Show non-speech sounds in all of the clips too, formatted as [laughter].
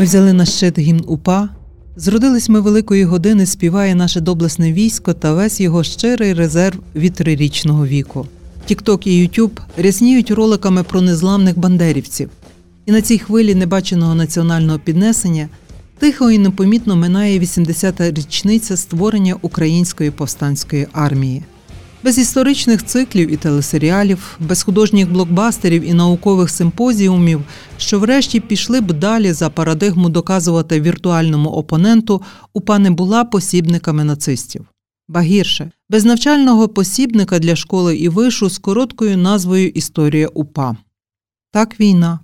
Ми взяли на щит гімн УПА. Зродились ми великої години, співає наше доблесне військо та весь його щирий резерв від трирічного віку. Тікток і Ютуб рясніють роликами про незламних бандерівців. І на цій хвилі небаченого національного піднесення тихо і непомітно минає 80-та річниця створення української повстанської армії. Без історичних циклів і телесеріалів, без художніх блокбастерів і наукових симпозіумів, що врешті пішли б далі за парадигму доказувати віртуальному опоненту, УПА не була посібниками нацистів. Ба гірше, без навчального посібника для школи і вишу з короткою назвою Історія УПА. Так війна.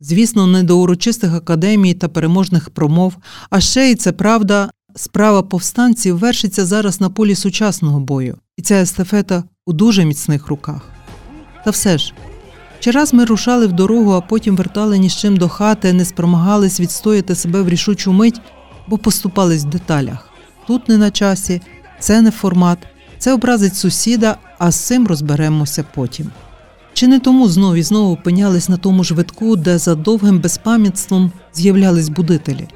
Звісно, не до урочистих академій та переможних промов, а ще й це правда, справа повстанців вершиться зараз на полі сучасного бою, і ця естафета у дуже міцних руках. Та все ж, чи раз ми рушали в дорогу, а потім вертали ні з чим до хати, не спромагались відстояти себе в рішучу мить, бо поступались в деталях. Тут не на часі, це не формат, це образить сусіда, а з цим розберемося потім. Чи не тому знов і знову опинялись на тому ж витку, де за довгим безпам'ятством з'являлись будителі?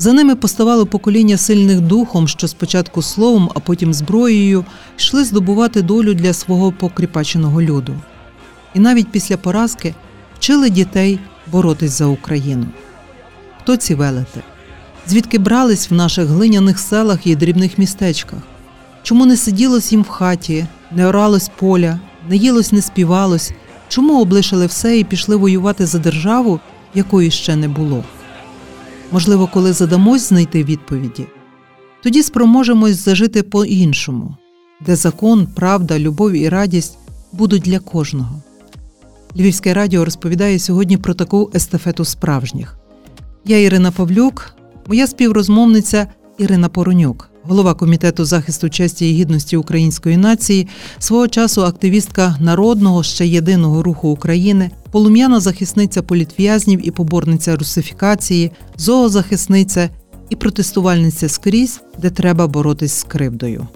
За ними поставало покоління сильних духом, що спочатку словом, а потім зброєю йшли здобувати долю для свого покріпаченого люду. І навіть після поразки вчили дітей боротись за Україну. Хто ці велети? Звідки брались в наших глиняних селах і дрібних містечках? Чому не сиділось їм в хаті, не оралось поля, не їлось, не співалось? Чому облишили все і пішли воювати за державу, якої ще не було? Можливо, коли задамось знайти відповіді, тоді спроможемось зажити по-іншому, де закон, правда, любов і радість будуть для кожного. Львівське радіо розповідає сьогодні про таку естафету справжніх. Я Ірина Павлюк, моя співрозмовниця Ірина Поронюк, голова комітету захисту честі і гідності української нації, свого часу активістка народного ще єдиного руху України, полум'яна захисниця політв'язнів і поборниця русифікації, зоозахисниця і протестувальниця скрізь, де треба боротись з кривдою.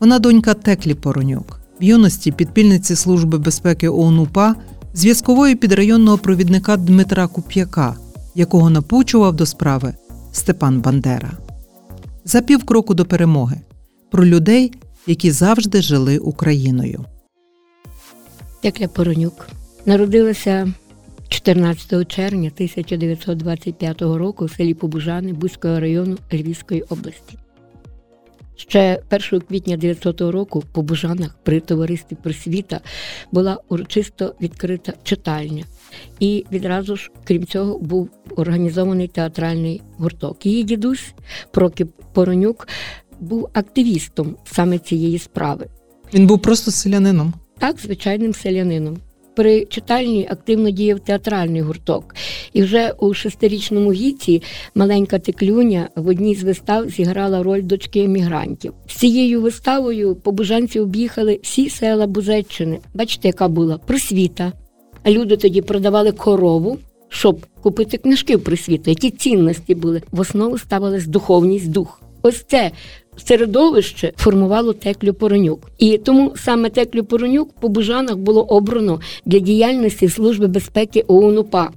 Вона донька Теклі Поронюк, в юності підпільниці Служби безпеки ООН УПА, зв'язкової підрайонного провідника Дмитра Куп'яка, якого напучував до справи Степан Бандера за півкроку до перемоги про людей, які завжди жили Україною. Якля Поронюк народилася 14 червня 1925 року в селі Побужани Бузького району Львівської області. Ще 1 квітня 900 року по Бужанах при товаристві просвіта була урочисто відкрита читальня, і відразу ж, крім цього, був організований театральний гурток. Її дідусь Прокіп Поронюк був активістом саме цієї справи. Він був просто селянином. Так, звичайним селянином. При читальні активно діяв театральний гурток, і вже у шестирічному віці маленька Теклюня в одній з вистав зіграла роль дочки емігрантів. З цією виставою побужанці об'їхали всі села Бузеччини. Бачите, яка була просвіта. Люди тоді продавали корову, щоб купити книжки в просвіту. Які цінності були в основу ставилась духовність, дух. Ось це середовище формувало Теклю Поронюк. І тому саме Теклю Поронюк по Бужанах було обрано для діяльності Служби безпеки ООН УПА.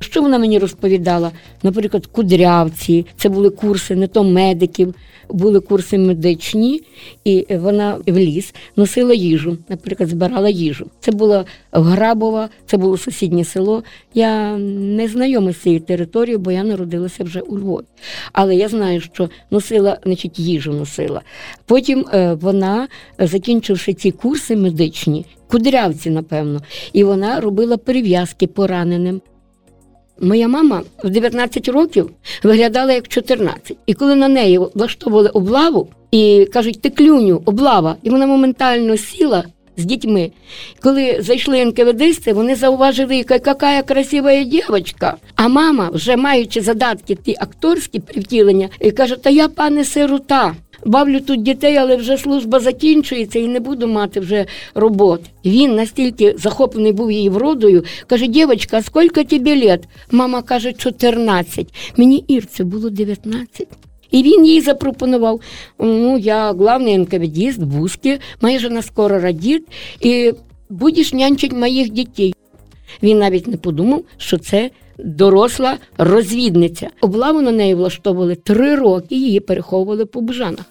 Що вона мені розповідала? Наприклад, кудрявці, це були курси не то медиків, були курси медичні, і вона в ліс носила їжу, наприклад, збирала їжу. Це було Грабова, це було сусіднє село. Я не знайома з цією територією, бо я народилася вже у Львові. Але я знаю, що носила, значить, їжу носила. Потім е, вона, закінчивши ці курси медичні, кудрявці, напевно, і вона робила перев'язки пораненим. Моя мама в 19 років виглядала як 14. І коли на неї влаштовували облаву і кажуть, ти клюню, облава, і вона моментально сіла з дітьми. Коли зайшли НКВДсти, вони зауважили, яка красива дівчинка. А мама, вже маючи задатки ті акторські привтілення, каже: Та я пане сирота бавлю тут дітей, але вже служба закінчується і не буду мати вже роботи. Він настільки захоплений був її вродою, каже: Дівчинка, скільки тобі лет? Мама каже, 14. Мені Ірце було 19. І він їй запропонував: ну, я главний НКВДіст, Бузьки, моя жена скоро родить, і будеш нянчити моїх дітей. Він навіть не подумав, що це доросла розвідниця. Облаву на неї влаштовували три роки, її переховували по бужанах.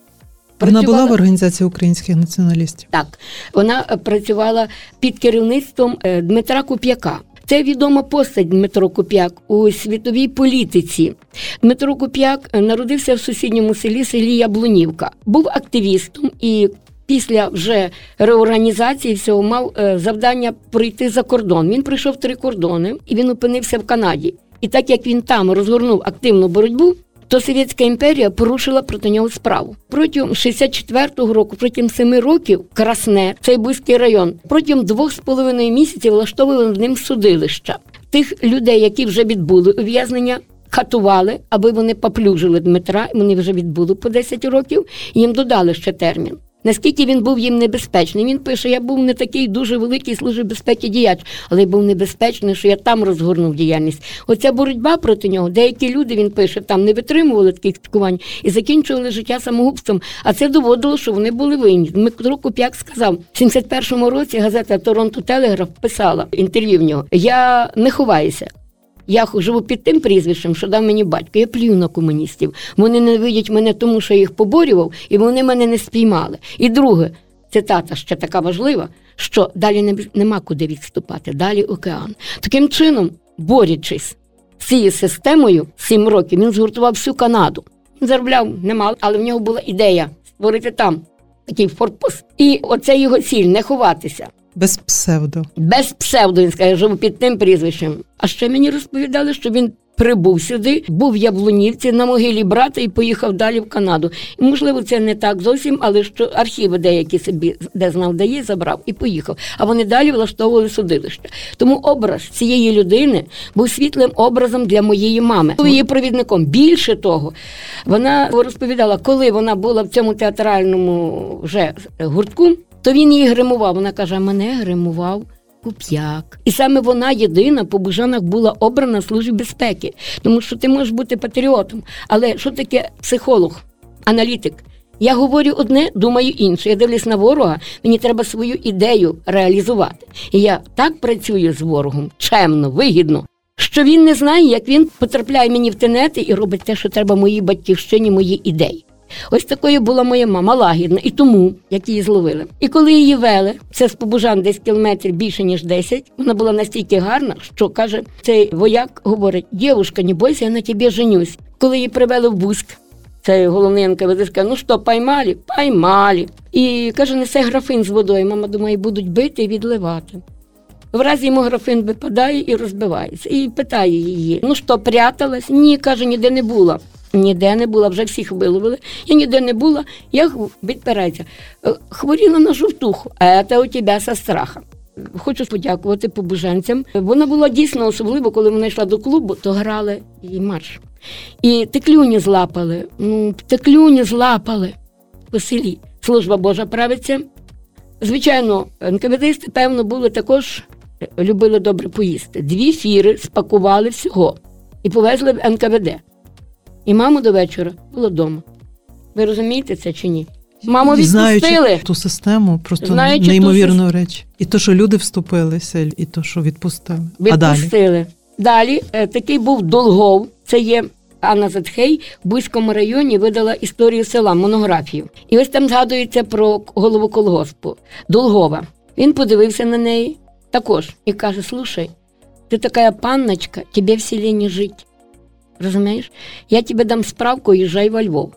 Вона була в організації українських націоналістів. Так, вона е, працювала під керівництвом е, Дмитра Куп'яка. Це відома постать Дмитро Куп'як у світовій політиці. Дмитро Куп'як е, народився в сусідньому селі селі Яблунівка. Був активістом і після вже реорганізації всього мав е, завдання пройти за кордон. Він пройшов три кордони і він опинився в Канаді. І так як він там розгорнув активну боротьбу, то Совєтська імперія порушила проти нього справу. Протягом 64-го року, протягом семи років, Красне, цей Бузький район, протягом двох з половиною місяців влаштовували над ним судилища. Тих людей, які вже відбули ув'язнення, хатували, аби вони поплюжили Дмитра, вони вже відбули по 10 років, їм додали ще термін. Наскільки він був їм небезпечний? Він пише: я був не такий дуже великий служби безпеки діяч, але був небезпечний, що я там розгорнув діяльність. Оця боротьба проти нього. Деякі люди він пише, там не витримували таких спілкувань і закінчували життя самогубством. А це доводило, що вони були винні. Дмитро Куп'як сказав, в 71-му році газета Торонто Телеграф писала інтерв'ю в нього. Я не ховаюся. Я живу під тим прізвищем, що дав мені батько. Я плюю на комуністів. Вони не видять мене тому, що я їх поборював, і вони мене не спіймали. І друге, цитата ще така важлива, що далі не, нема куди відступати, далі океан. Таким чином, борючись з цією системою, сім років він згуртував всю Канаду. Заробляв немало, але в нього була ідея створити там такий форпост. І оце його ціль не ховатися. Без псевдо. Без псевдо, він скаже, живу під тим прізвищем. А ще мені розповідали, що він прибув сюди, був в Яблунівці на могилі брата і поїхав далі в Канаду. І, можливо, це не так зовсім, але що архіви деякі собі, де знав, де є, забрав і поїхав. А вони далі влаштовували судилище. Тому образ цієї людини був світлим образом для моєї мами. Її провідником. Більше того, вона розповідала, коли вона була в цьому театральному вже гуртку то він її гримував. Вона каже: мене гримував куп'як. І саме вона єдина по Бужанах була обрана службі безпеки, тому що ти можеш бути патріотом. Але що таке психолог, аналітик? Я говорю одне, думаю інше. Я дивлюсь на ворога, мені треба свою ідею реалізувати. І я так працюю з ворогом, чемно, вигідно, що він не знає, як він потрапляє мені в тенети і робить те, що треба моїй батьківщині, мої ідеї. Ось такою була моя мама лагідна, і тому, як її зловили. І коли її вели, це з Побужан десь кілометрів більше, ніж 10, вона була настільки гарна, що каже, цей вояк говорить: Дівушка, не бойся, я на тебе женюсь. Коли її привели в Бузьк, це головний НКВД, сказав, ну що, поймали? Поймали. І каже, несе графин з водою. Мама думає, будуть бити і відливати. В разі йому графин випадає і розбивається. І питає її: ну що, пряталась? Ні, каже, ніде не була. Ніде не була, вже всіх виловили. Я ніде не була, я відпирається. Е, хворіла на жовтуху, а це у тебе со страха. Хочу подякувати побуженцям. Вона була дійсно особливо, коли вона йшла до клубу, то грали її марш. І теклюні злапали. Ну, теклюні злапали по селі. Служба Божа правиться. Звичайно, НКВДисти, певно, були також, любили добре поїсти. Дві фіри спакували всього і повезли в НКВД. І маму до вечора було вдома. Ви розумієте це чи ні? Маму відпустили. Знаючи ту систему, просто Знаючи неймовірну ту... реч. І то, що люди вступилися, і то, що відпустили. Відпустили. А далі далі е, такий був Долгов, це є Анна Затхей в Бузькому районі видала історію села, монографію. І ось там згадується про голову колгоспу Долгова. Він подивився на неї також і каже: Слушай, ти така панночка, тебе в селі не жить. Розумієш? Я тобі дам справку, їжджай во Львов.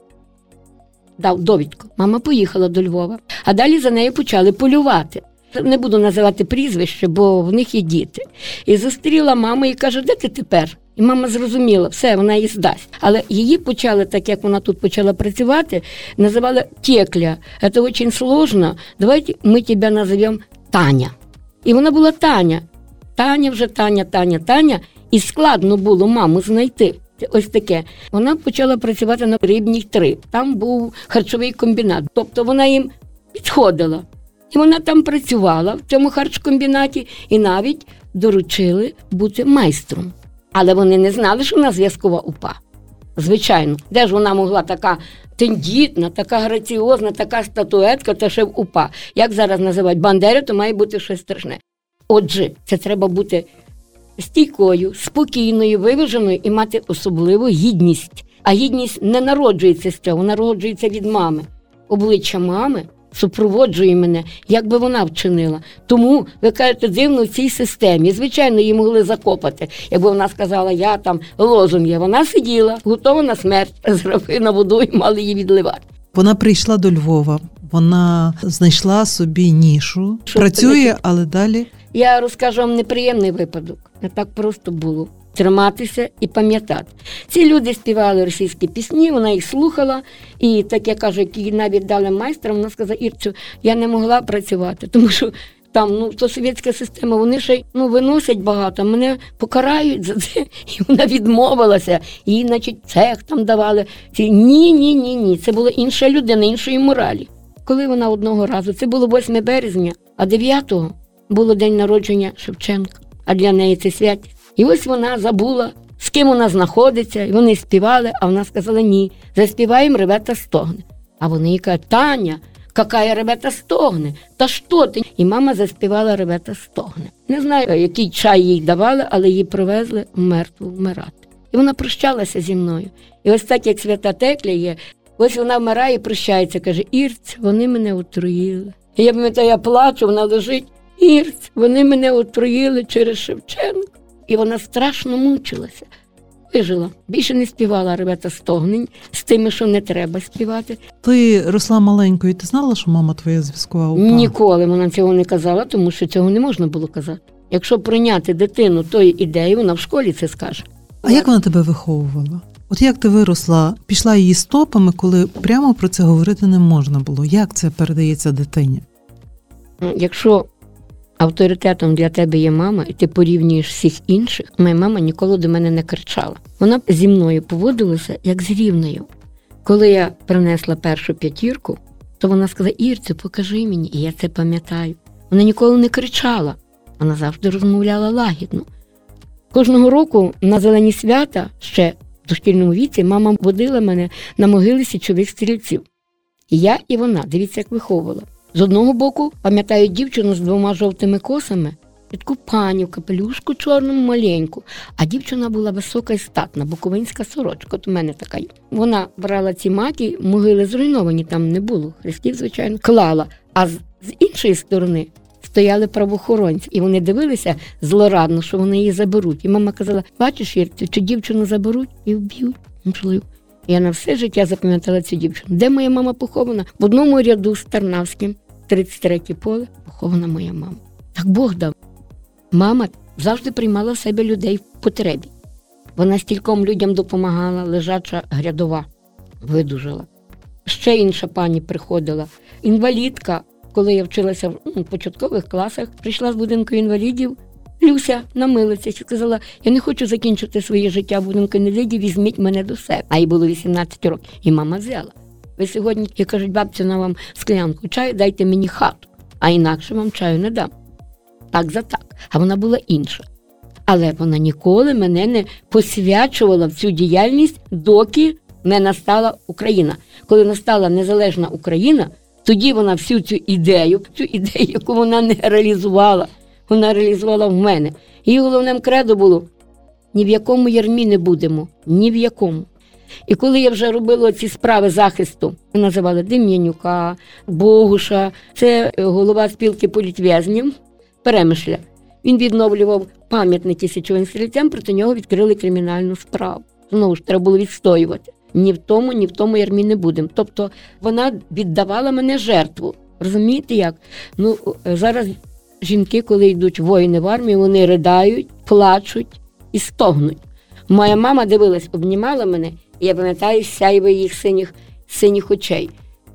Дав довідку. Мама поїхала до Львова, а далі за нею почали полювати. Не буду називати прізвище, бо в них є діти. І зустріла маму і каже, де ти тепер? І мама зрозуміла, все, вона її здасть. Але її почали, так як вона тут почала працювати, називали Текля. Це дуже сложно. Давайте ми тебе назовемо Таня. І вона була Таня. Таня вже Таня, Таня, Таня. І складно було маму знайти. Ось таке. Вона почала працювати на рибній 3. Там був харчовий комбінат. Тобто вона їм підходила. І вона там працювала в цьому харчкомбінаті і навіть доручили бути майстром. Але вони не знали, що вона зв'язкова упа. Звичайно, де ж вона могла така тендітна, така граціозна, така статуетка, та ще в упа. Як зараз називають Бандери, то має бути щось страшне. Отже, це треба бути стійкою, спокійною, виваженою і мати особливу гідність. А гідність не народжується з цього, народжується від мами. Обличчя мами супроводжує мене, як би вона вчинила. Тому ви кажете, дивно в цій системі. Звичайно, її могли закопати. Якби вона сказала, я там лозум є. Вона сиділа, готова на смерть, [laughs] зроби на воду і мали її відливати. Вона прийшла до Львова. Вона знайшла собі нішу, Що працює, але далі Я розкажу вам неприємний випадок. Не так просто було. Триматися і пам'ятати. Ці люди співали російські пісні, вона їх слухала, і так я кажу, як її навіть дали майстрам, вона сказала, Ірцю, я не могла працювати, тому що там ну то совєтська система, вони ще ну виносять багато, мене покарають за це. І вона відмовилася. Їй, значить, цех там давали. Ці ні, ні, ні, ні. Це була інша людина, іншої моралі. Коли вона одного разу, це було 8 березня, а 9-го було день народження Шевченка, а для неї це святість. І ось вона забула, з ким вона знаходиться, і вони співали, а вона сказала ні, заспіваємо ребята стогне. А вони їй кажуть, Таня, какая ребята стогне? Та що ти? І мама заспівала ребята стогне. Не знаю, який чай їй давали, але її привезли мертву вмирати. І вона прощалася зі мною. І ось так, як свята Текля є, ось вона вмирає і прощається, каже: Ірць, вони мене отруїли. І я пам'ятаю, я плачу, вона лежить. Ірць, вони мене отруїли через Шевченка. І вона страшно мучилася. Вижила. Більше не співала ребята стогнень з тими, що не треба співати. ти росла маленькою. Ти знала, що мама твоя зв'язкова упа? Ніколи вона цього не казала, тому що цього не можна було казати. Якщо прийняти дитину тої ідеї, вона в школі це скаже. А як вона тебе виховувала? От як ти виросла, пішла її стопами, коли прямо про це говорити не можна було. Як це передається дитині? Якщо авторитетом для тебе є мама, і ти порівнюєш всіх інших, моя мама ніколи до мене не кричала. Вона зі мною поводилася як з рівною. Коли я принесла першу п'ятірку, то вона сказала: Ірцю, покажи мені, і я це пам'ятаю. Вона ніколи не кричала, вона завжди розмовляла лагідно. Кожного року на зелені свята, ще в дошкільному віці, мама водила мене на могили січових стрільців. І я і вона, дивіться, як виховувала. З одного боку, пам'ятаю дівчину з двома жовтими косами, таку пані в капелюшку чорному маленьку, а дівчина була висока і статна, буковинська сорочка. От у мене така. Вона брала ці маки, могили зруйновані, там не було хрестів, звичайно, клала. А з іншої сторони стояли правоохоронці, і вони дивилися злорадно, що вони її заберуть. І мама казала: бачиш, Ірцю, чи дівчину заберуть і вб'ють. Можливо. Я на все життя запам'ятала цю дівчину. Де моя мама похована? В одному ряду з Тарнавським, 33 поле, похована моя мама. Так Бог дав. Мама завжди приймала в себе людей в потребі. Вона стільком людям допомагала, лежача грядова, видужала. Ще інша пані приходила. Інвалідка, коли я вчилася в початкових класах, прийшла з будинку інвалідів. Люся намилиться і сказала: я не хочу закінчити своє життя в будинку інвалідів, візьміть мене до себе. А їй було 18 років. І мама взяла. Ви сьогодні, як кажуть, бабця на вам склянку чаю, дайте мені хату, а інакше вам чаю не дам. Так за так. А вона була інша. Але вона ніколи мене не посвячувала в цю діяльність, доки не настала Україна. Коли настала незалежна Україна, тоді вона всю цю ідею, цю ідею, яку вона не реалізувала, вона реалізувала в мене. Її головним кредо було ні в якому ярмі не будемо, ні в якому. І коли я вже робила ці справи захисту, називали Дем'янюка, Богуша, це е, голова спілки політв'язнів Перемишля. Він відновлював пам'ятники січовим стрільцям, проти нього відкрили кримінальну справу. Знову ж треба було відстоювати. Ні в тому, ні в тому ярмі не будемо. Тобто вона віддавала мене жертву. Розумієте як? Ну е, зараз жінки, коли йдуть воїни в армію, вони riдають, плачуть і стогнуть. Моя мама дивилась, обнімала мене, і я пам'ятаю сяйви їх синіх синіх очей.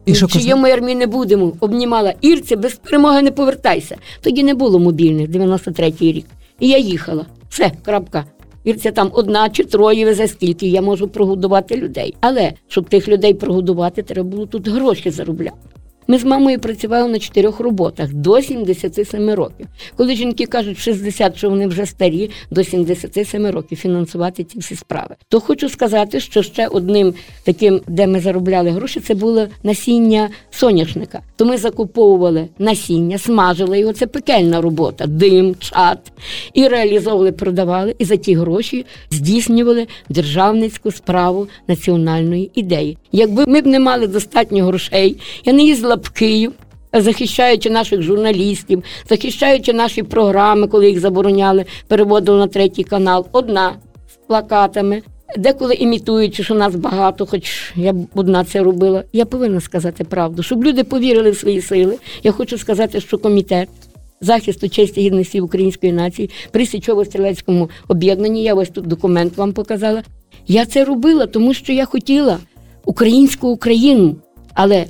І що чиєму ярмі не будемо, обнімала Ірці, без перемоги не повертайся. Тоді не було мобільних, 93-й рік. І я їхала. Все, крапка. Ірця там одна чи троє везе скільки, я можу прогодувати людей. Але щоб тих людей прогодувати, треба було тут гроші заробляти. Ми з мамою працювали на чотирьох роботах до 77 років. Коли жінки кажуть в 60, що вони вже старі, до 77 років фінансувати ці всі справи. То хочу сказати, що ще одним таким, де ми заробляли гроші, це було насіння соняшника. То ми закуповували насіння, смажили його. Це пекельна робота, дим, чат. І реалізовували, продавали, і за ті гроші здійснювали державницьку справу національної ідеї. Якби ми б не мали достатньо грошей, я не їздила б в Київ. Захищаючи наших журналістів, захищаючи наші програми, коли їх забороняли, переводили на третій канал, одна з плакатами, деколи імітуючи, що нас багато, хоч я б одна це робила. Я повинна сказати правду, щоб люди повірили в свої сили. Я хочу сказати, що комітет захисту честі гідності української нації при січово-стрілецькому об'єднанні, я ось тут документ вам показала. Я це робила, тому що я хотіла українську Україну, але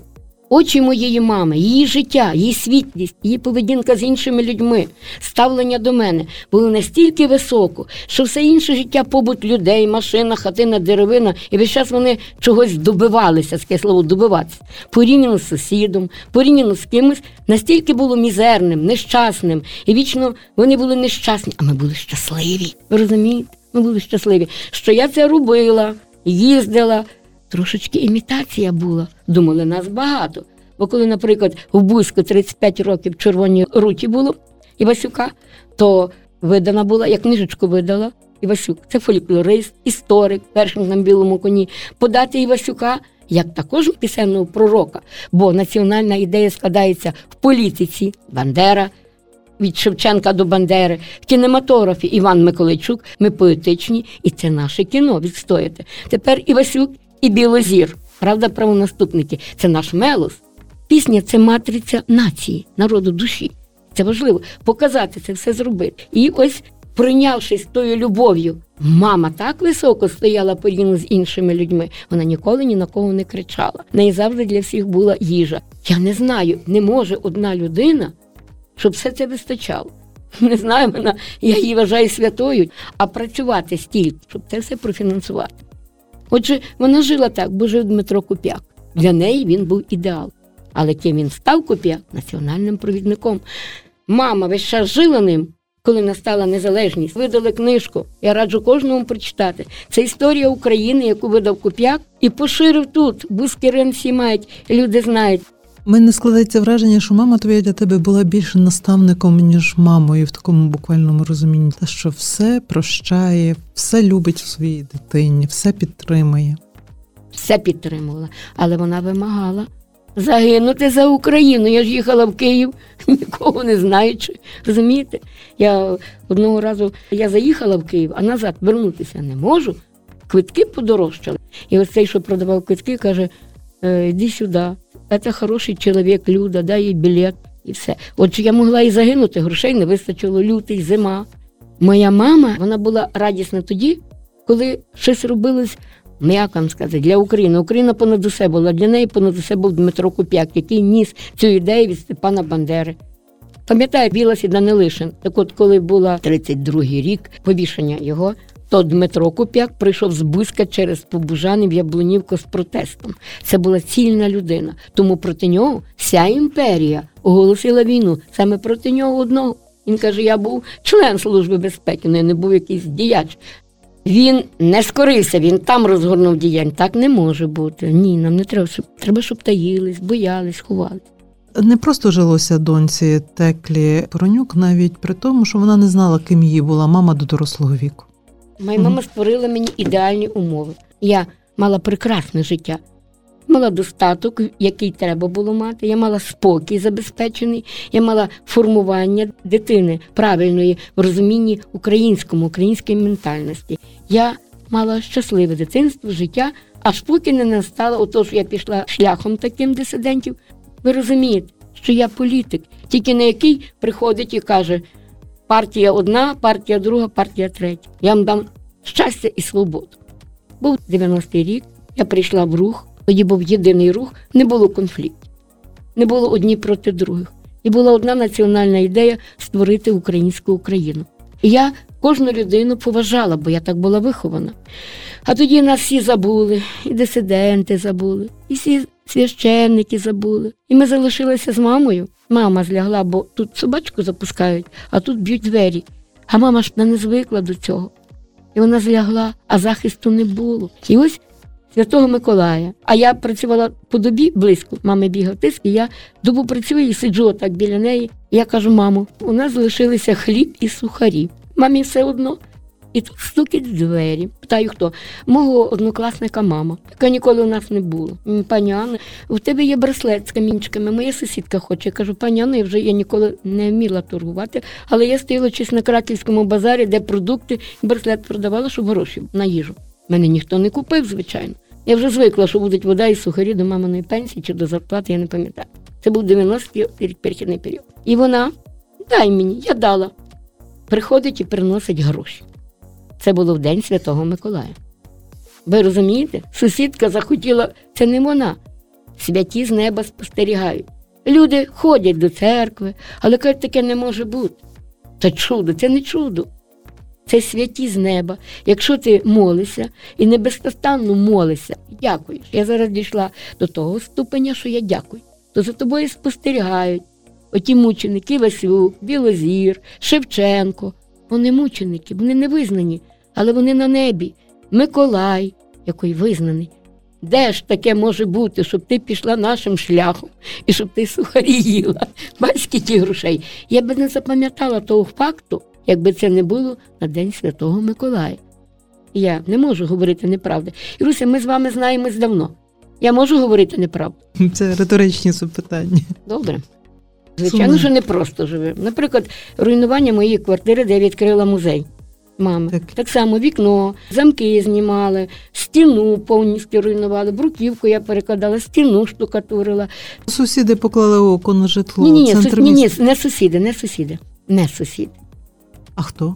очі моєї мами, її життя, її світлість, її поведінка з іншими людьми, ставлення до мене були настільки високо, що все інше життя, побут людей, машина, хатина, деревина, і весь час вони чогось добивалися, таке слово добиватися, порівняно з сусідом, порівняно з кимось, настільки було мізерним, нещасним. І вічно вони були нещасні, а ми були щасливі. Ви розумієте? Ми були щасливі, що я це робила, їздила. Трошечки імітація була. Думали, нас багато. Бо коли, наприклад, в Бузьку 35 років в червоній руті було Івасюка, то видана була, я книжечку видала. Івасюк, це фольклорист, історик, першим на білому коні. Подати Івасюка як також пісенного пророка, бо національна ідея складається в політиці Бандера. Від Шевченка до Бандери, в кінематографі Іван Миколайчук, ми поетичні, і це наше кіно відстояти. Тепер Івасюк і Білозір, правда, правонаступники, це наш мелос. Пісня це матриця нації, народу душі. Це важливо показати це все зробити. І ось, прийнявшись тою любов'ю, мама так високо стояла порівняно з іншими людьми. Вона ніколи ні на кого не кричала. В неї завжди для всіх була їжа. Я не знаю, не може одна людина, щоб все це вистачало. [laughs] Не знаю, вона, я її вважаю святою, а працювати стільки, щоб це все профінансувати. Отже, вона жила так, бо жив Дмитро Куп'як. Для неї він був ідеал. Але ким він став Куп'як національним провідником. Мама весь час жила ним, коли настала незалежність. Видали книжку. Я раджу кожному прочитати. Це історія України, яку видав Куп'як, і поширив тут. Бузький всі мають, люди знають. Мене складається враження, що мама твоя для тебе була більше наставником, ніж мамою в такому буквальному розумінні. Те, що все прощає, все любить в своїй дитині, все підтримує. Все підтримувала, але вона вимагала загинути за Україну. Я ж їхала в Київ, [laughs] нікого не знаючи. Розумієте? Я одного разу я заїхала в Київ, а назад вернутися не можу. Квитки подорожчали. І ось цей, що продавав квитки, каже: «Е, йди сюди, це хороший чоловік, люда, дай їй білет і все. Отже, я могла і загинути, грошей не вистачило, лютий, зима. Моя мама вона була радісна тоді, коли щось робилось ну вам сказати, для України. Україна понад усе була, для неї понад усе був Дмитро Куп'як, який ніс цю ідею від Степана Бандери. Пам'ятаю, Білас Данилишин. Так от, коли була 32-й рік повішення його, то Дмитро Куп'як прийшов з Бузька через в Яблунівку з протестом. Це була цільна людина. Тому проти нього вся імперія оголосила війну саме проти нього одного. Він каже: я був член Служби безпеки, не був якийсь діяч. Він не скорився, він там розгорнув діянь. Так не може бути. Ні, нам не треба, щоб треба, щоб таїлись, боялись, ховались. Не просто жилося доньці Теклі Поронюк, навіть при тому, що вона не знала, ким її була мама до дорослого віку. Моя мама створила мені ідеальні умови. Я мала прекрасне життя. Мала достаток, який треба було мати. Я мала спокій забезпечений, я мала формування дитини правильної в розумінні українському, української ментальності. Я мала щасливе дитинство, життя, аж поки не настало, отож я пішла шляхом таким дисидентів. Ви розумієте, що я політик, тільки на який приходить і каже: партія одна, партія друга, партія третя. Я вам дам щастя і свободу. Був 90-й рік, я прийшла в рух. Тоді був єдиний рух, не було конфліктів, не було одні проти других. І була одна національна ідея створити українську Україну. І я кожну людину поважала, бо я так була вихована. А тоді нас всі забули, і дисиденти забули, і всі священники забули. І ми залишилися з мамою. Мама злягла, бо тут собачку запускають, а тут б'ють двері. А мама ж не звикла до цього. І вона злягла, а захисту не було. І ось Святого Миколая. А я працювала по добі близько, мами бігав тиск, і я добу працюю і сиджу отак біля неї. І я кажу, мамо, у нас залишилися хліб і сухарі. Мамі все одно. І тут стукать в двері. Питаю, хто? Мого однокласника мама, яка ніколи у нас не було. Пані Анна, у тебе є браслет з камінчиками, моя сусідка хоче. Я кажу, пані Анна, я вже я ніколи не вміла торгувати, але я стояла щось на краківському базарі, де продукти, браслет продавала, щоб гроші на їжу. Мене ніхто не купив, звичайно. Я вже звикла, що будуть вода і сухарі до маминої пенсії чи до зарплати, я не пам'ятаю. Це був 90-й рік перехідний період. І вона дай мені, я дала. Приходить і приносить гроші. Це було в День Святого Миколая. Ви розумієте? Сусідка захотіла, це не вона. Святі з неба спостерігають. Люди ходять до церкви, але кажуть, таке не може бути. Та чудо, це не чудо. Це святі з неба. Якщо ти молишся і не молишся, дякуєш. Я зараз дійшла до того ступеня, що я дякую. То за тобою спостерігають. Оті мученики Васюк, Білозір, Шевченко. Вони мученики, вони не визнані, але вони на небі. Миколай, який визнаний. Де ж таке може бути, щоб ти пішла нашим шляхом і щоб ти сухарі їла? Бач, скільки грошей. Я би не запам'ятала того факту, якби це не було на День Святого Миколая. Я не можу говорити неправду. Іруся, ми з вами знаємось давно. Я можу говорити неправду. Це риторичні запитання. Добре. Звичайно, що не просто живе. Наприклад, руйнування моєї квартири, де я відкрила музей. Мами. Так. Так. само вікно, замки знімали, стіну повністю руйнували, бруківку я перекладала, стіну штукатурила. Сусіди поклали око на житло. Ні, ні, центр ні, ні, не сусіди, не сусіди. Не сусіди. А хто?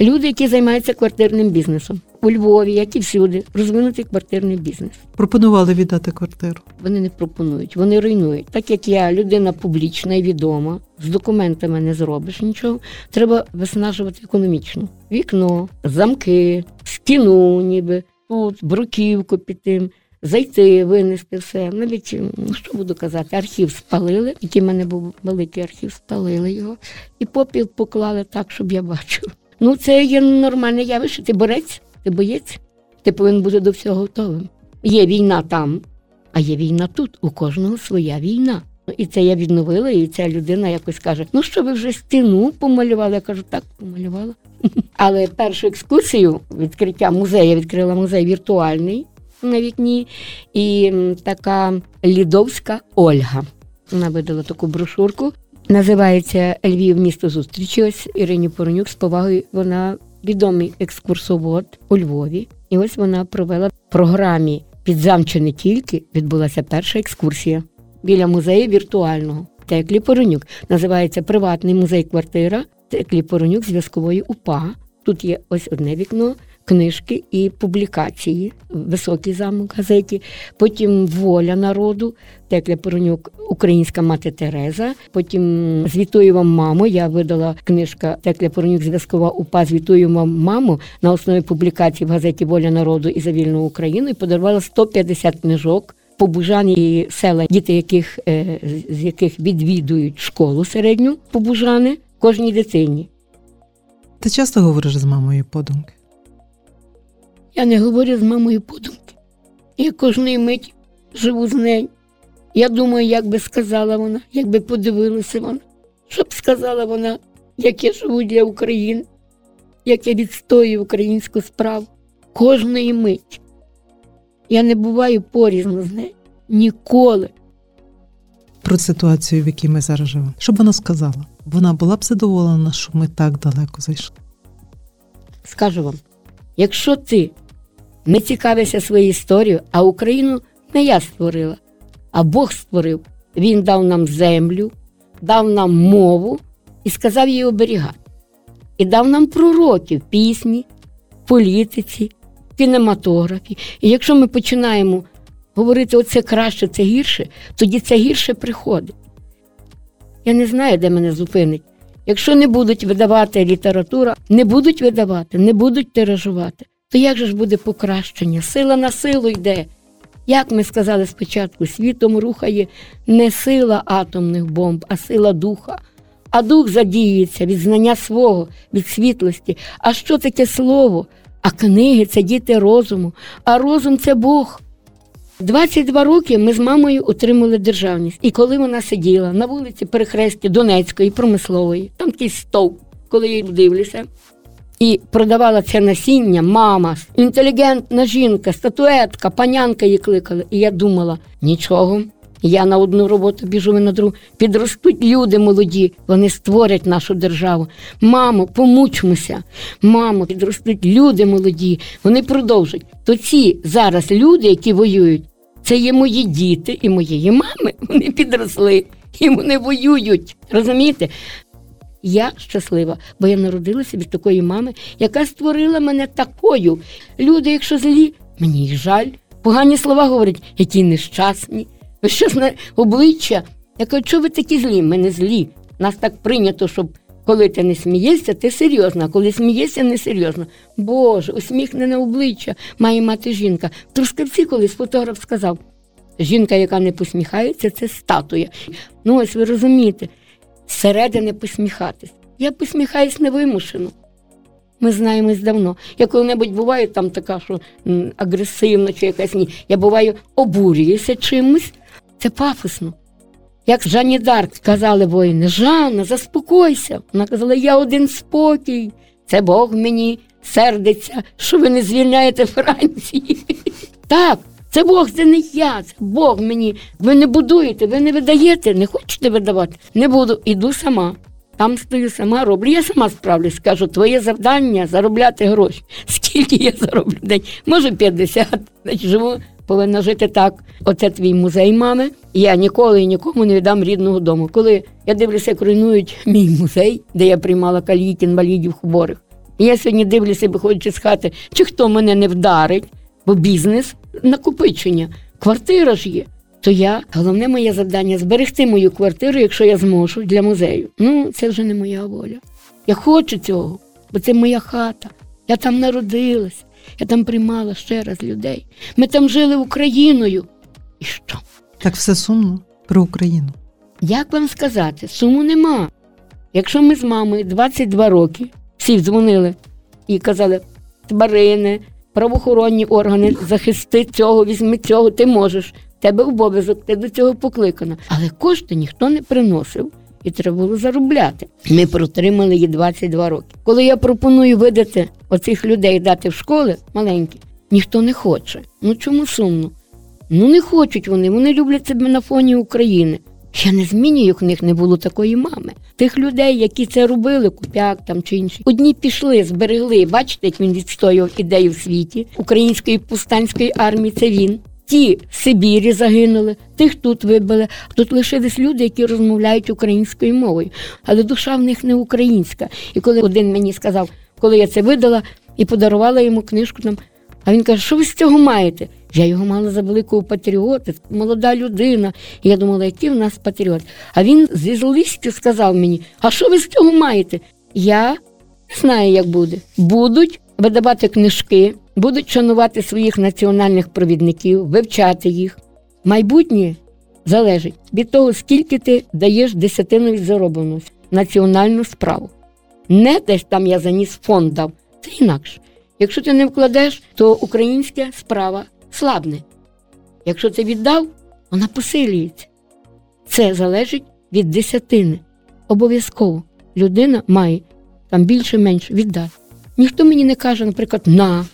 Люди, які займаються квартирним бізнесом. У Львові, як і всюди, розвинутий квартирний бізнес. Пропонували віддати квартиру. Вони не пропонують, вони руйнують. Так як я людина публічна і відома, з документами не зробиш нічого. Треба виснажувати економічно. Вікно, замки, стіну, ніби тут, бруківку під тим. Зайти, винести все. Навіть ну що буду казати, архів спалили, який в мене був великий архів, спалили його, і попіл поклали так, щоб я бачив. Ну, це є нормальне явище. Ти борець, ти боєць, ти повинен бути до всього готовим. Є війна там, а є війна тут. У кожного своя війна. І це я відновила, і ця людина якось каже: ну що ви вже стіну помалювали? Я кажу, так, помалювала. [laughs] Але першу екскурсію відкриття музею я відкрила музей віртуальний на вікні, і така лідовська Ольга. Вона видала таку брошурку. Називається Львів місто зустрічі. Ось Ірині Поронюк з повагою. Вона відомий екскурсовод у Львові. І ось вона провела в програмі «Підзамче не тільки відбулася перша екскурсія біля музею віртуального. Теклі Поронюк. Називається Приватний музей-квартира Теклі Поронюк зв'язкової УПА. Тут є ось одне вікно, книжки і публікації. Високий замок газеті. Потім Воля народу, Текля Поронюк, Українська мати Тереза. Потім Звітую вам мамо. Я видала книжка Текля Поронюк, зв'язкова упа. Звітую вам маму на основі публікацій в газеті Воля народу і за вільну Україну і подарувала 150 книжок. Побужани і села, діти яких е, з яких відвідують школу середню побужани кожній дитині. Ти часто говориш з мамою подумки? Я не говорю з мамою подумки. Я кожної мить живу з нею. Я думаю, як би сказала вона, як би подивилася вона, що б сказала вона, як я живу для України, як я відстоюю українську справу. Кожної мить. Я не буваю порізно з нею. Ніколи. Про ситуацію, в якій ми зараз живемо. Що б вона сказала? Вона була б задоволена, що ми так далеко зайшли. Скажу вам, якщо ти не цікавишся своєю історією, а Україну не я створила, а Бог створив. Він дав нам землю, дав нам мову і сказав її оберігати. І дав нам пророків, пісні, політиці, кінематографі. І якщо ми починаємо говорити оце краще, це гірше, тоді це гірше приходить. Я не знаю, де мене зупинить. Якщо не будуть видавати літературу, не будуть видавати, не будуть тиражувати, то як же ж буде покращення? Сила на силу йде. Як ми сказали спочатку, світом рухає не сила атомних бомб, а сила духа. А дух задіюється від знання свого, від світлості. А що таке слово? А книги це діти розуму, а розум це Бог. 22 роки ми з мамою отримали державність. І коли вона сиділа на вулиці Перехресті Донецької, промислової, там такий стовп, коли я дивлюся, і продавала це насіння, мама, інтелігентна жінка, статуетка, панянка її кликали. І я думала, нічого. Я на одну роботу біжу ви на другу. Підростуть люди молоді, вони створять нашу державу. Мамо, помучмося. Мамо, підростуть люди молоді, вони продовжать. То ці зараз люди, які воюють, це є мої діти і моєї мами. Вони підросли і вони воюють. Розумієте? Я щаслива, бо я народилася від такої мами, яка створила мене такою. Люди, якщо злі, мені їх жаль. Погані слова говорять, які нещасні. Що обличчя? Я кажу, що ви такі злі? Ми не злі. Нас так прийнято, щоб коли ти не смієшся, ти серйозно, а коли смієшся, не серйозно. Боже, усміхнене обличчя має мати жінка. В Трускавці колись фотограф сказав: жінка, яка не посміхається, це статуя. Ну, ось ви розумієте, зсередини посміхатись. Я посміхаюсь невимушено. Ми знаємось давно. Я коли-небудь буваю там така, що м, агресивна чи якась ні. Я буваю обурююся чимось. Це пафосно. Як Жанні Дарк сказали воїни, Жанна, заспокойся. Вона казала, я один спокій. Це Бог в мені сердиться, що ви не звільняєте Франції. [laughs] Так, це Бог, це не я, це Бог мені. Ви не будуєте, ви не видаєте, не хочете видавати. Не буду, іду сама. Там стою сама, роблю. Я сама справлюсь. Кажу, твоє завдання заробляти гроші. [laughs] Скільки я зароблю в день? Може 50, значить живу, повинна жити так. Оце твій музей мами. Я ніколи і нікому не віддам рідного дому. Коли я дивлюся, як руйнують мій музей, де я приймала каліт, інвалідів хворих. Я сьогодні дивлюся, виходячи з хати, чи хто мене не вдарить, бо бізнес накопичення, квартира ж є. То я головне моє завдання зберегти мою квартиру, якщо я зможу для музею. Ну, це вже не моя воля. Я хочу цього, бо це моя хата. Я там народилась, я там приймала ще раз людей. Ми там жили Україною. І що? Так все сумно про Україну. Як вам сказати, суму нема. Якщо ми з мамою 22 роки всі дзвонили і казали, тварини, правоохоронні органи, захисти цього, візьми цього, ти можеш. Тебе обов'язок, ти до цього покликана. Але кошти ніхто не приносив. І треба було заробляти. Ми протримали її 22 роки. Коли я пропоную видати оцих людей дати в школи маленькі, ніхто не хоче. Ну чому сумно? Ну не хочуть вони, вони люблять себе на фоні України. Я не змінюю, як в них не було такої мами. Тих людей, які це робили, купяк там чи інші. Одні пішли, зберегли. Бачите, як він відстоював ідею в світі української повстанської армії. Це він. Ті в Сибірі загинули, тих тут вибили. Тут лишились люди, які розмовляють українською мовою, але душа в них не українська. І коли один мені сказав, коли я це видала і подарувала йому книжку там. А він каже, що ви з цього маєте? Я його мала за великого патріота, молода людина. Я думала, який в нас патріот. А він зі злістю сказав мені: а що ви з цього маєте? Я не знаю, як буде. Будуть видавати книжки, будуть шанувати своїх національних провідників, вивчати їх. Майбутнє залежить від того, скільки ти даєш десятину від заробленого національну справу. Не десь там я заніс фонд дав, це інакше. Якщо ти не вкладеш, то українська справа слабне. Якщо ти віддав, вона посилюється. Це залежить від десятини. Обов'язково людина має там більше-менше віддати. Ніхто мені не каже, наприклад, на.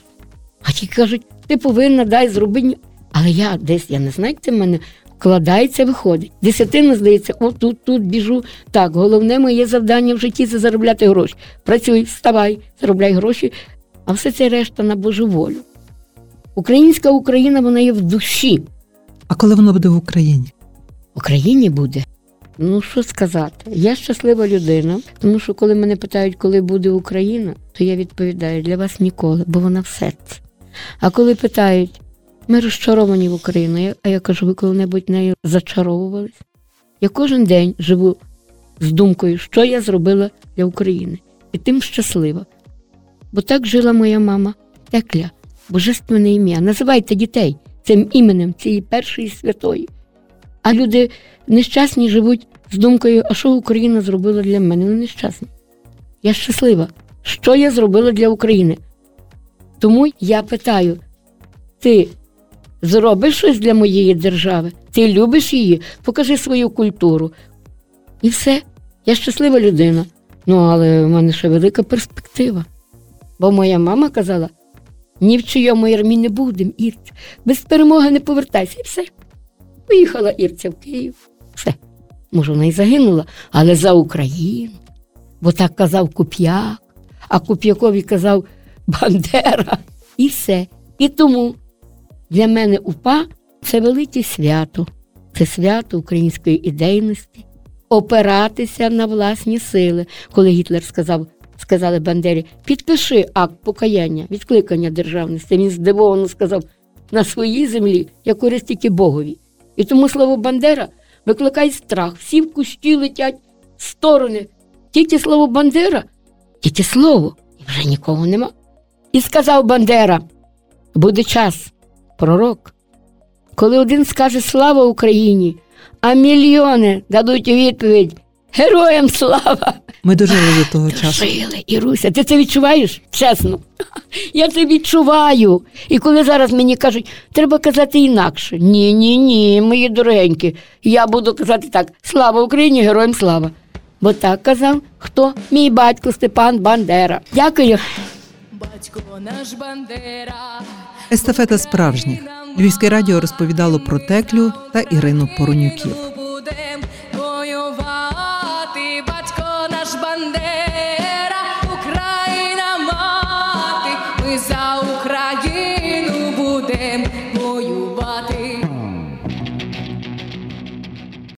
А ті кажуть, ти повинна дай зроби. Але я десь, я не знаю, це в мене вкладається, виходить. Десятина, здається, о, тут, тут біжу. Так, головне моє завдання в житті це заробляти гроші. Працюй, вставай, заробляй гроші, а все це решта на Божу волю. Українська Україна, вона є в душі. А коли воно буде в Україні? В Україні буде. Ну, що сказати? Я щаслива людина, тому що коли мене питають, коли буде Україна, то я відповідаю для вас ніколи, бо вона в серці. А коли питають, ми розчаровані в Україну, а я кажу, ви коли-небудь нею зачаровувались? Я кожен день живу з думкою, що я зробила для України. І тим щаслива. Бо так жила моя мама Текля, божественне ім'я. Називайте дітей цим іменем цієї першої святої. А люди нещасні живуть з думкою, а що Україна зробила для мене? Вони нещасні. Я щаслива. Що я зробила для України? Тому я питаю: ти зробиш щось для моєї держави? Ти любиш її? Покажи свою культуру. І все. Я щаслива людина. Ну, але в мене ще велика перспектива. Бо моя мама казала: ні в чийому ярмі не будем, Ірця. Без перемоги не повертайся. І все. Поїхала Ірця в Київ. Все. Може, вона і загинула, але за Україну. Бо так казав Куп'як, а Куп'якові казав Бандера. І все. І тому для мене УПА це велике свято. Це свято української ідейності, опиратися на власні сили. Коли Гітлер сказав, сказали Бандері, підпиши акт покаяння, відкликання державності. Він здивовано сказав, на своїй землі я користь тільки Богові. І тому слово Бандера викликає страх. Всі в кущі летять в сторони. Тільки слово Бандера, тільки слово, і вже нікого нема. І сказав Бандера: буде час, пророк, коли один скаже слава Україні, а мільйони дадуть відповідь Героям слава! Ми дожили до того часу. Жили, Іруся, ти це відчуваєш? Чесно. Я це відчуваю. І коли зараз мені кажуть, треба казати інакше. Ні, ні, ні, мої дорогенькі. Я буду казати так: слава Україні, героям слава. Бо так казав хто? Мій батько Степан Бандера. Дякую. Батько наш Бандера. Естафета справжніх. Львівське радіо розповідало про Теклю та Ірину Поронюків.